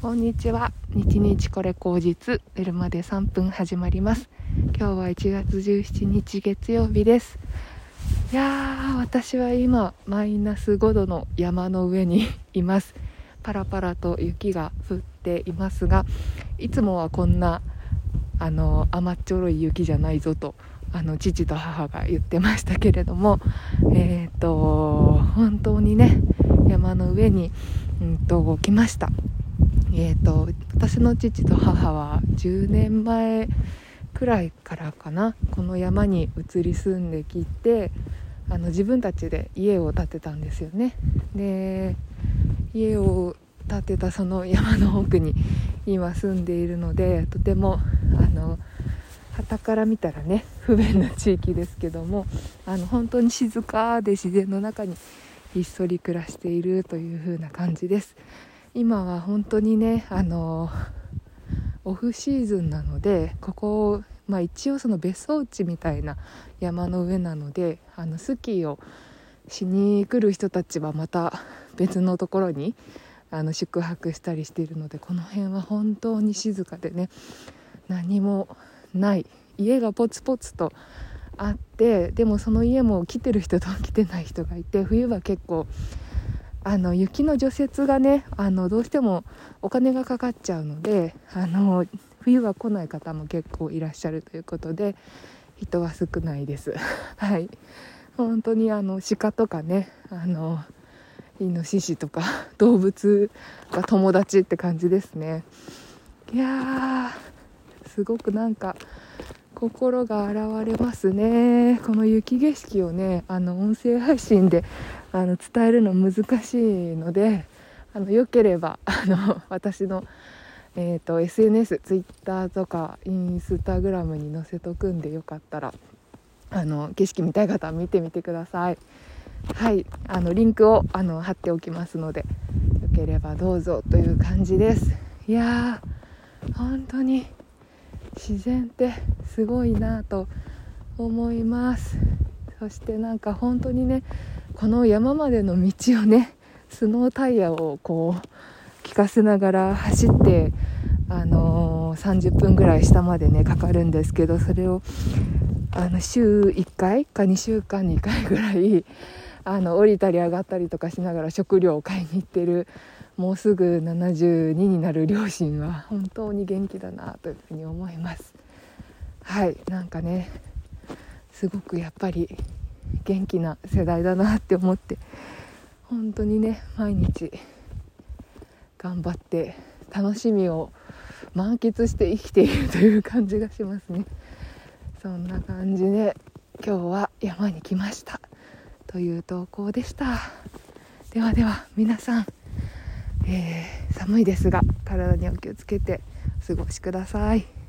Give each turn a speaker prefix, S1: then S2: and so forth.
S1: こんにちは。日日これ口実寝るまで3分始まります。今日は1月17日月曜日です。いやー私は今マイナス5度の山の上にいます。パラパラと雪が降っていますがいつもはこんなあの甘っちょろい雪じゃないぞとあの父と母が言ってましたけれどもえっ、ー、と本当にね山の上に、うんと来ました。えーと、私の父と母は10年前くらいからかなこの山に移り住んできてあの自分たちで家を建てたんですよね。で家を建てたその山の奥に今住んでいるのでとてもあの旗から見たらね不便な地域ですけどもあの本当に静かで自然の中にひっそり暮らしているという風な感じです。今は本当にねあのオフシーズンなのでここ、まあ、一応その別荘地みたいな山の上なのであのスキーをしに来る人たちはまた 別のところにあの宿泊したりしているのでこの辺は本当に静かでね何もない。家がポツポツとあってでもその家も来てる人と来てない人がいて冬は結構あの雪の除雪がねあのどうしてもお金がかかっちゃうのであの冬は来ない方も結構いらっしゃるということで人は少ないです。はい。本当にあの鹿とかねあのイノシシとか動物が友達って感じですね。いやーすごくなんか心が洗われますね。この雪景色をねあの音声配信であの伝えるの難しいのであのよければ あの私の、えーと、SNS ツイッターとかインスタグラムに載せとくんでよかったらあの景色見たい方は見てみてください。はい。あのリンクをあの貼っておきますのでよければどうぞという感じです。いやー本当に。自然ってすごいなと思います。そしてなんか本当にねこの山までの道をねスノータイヤをこう効かせながら走ってあのー、30分ぐらい下までねかかるんですけどそれをあの週1回か2週間に1回ぐらいあの降りたり上がったりとかしながら食料を買いに行ってるもうすぐ72になる両親は本当に元気だなというふうに思いますはいなんかねすごくやっぱり元気な世代だなって思って本当にね毎日頑張って楽しみを満喫して生きているという感じがしますね。そんな感じで今日は山に来ました。という投稿でした。ではでは皆さん、えー、寒いですが体にお気をつけてお過ごしください。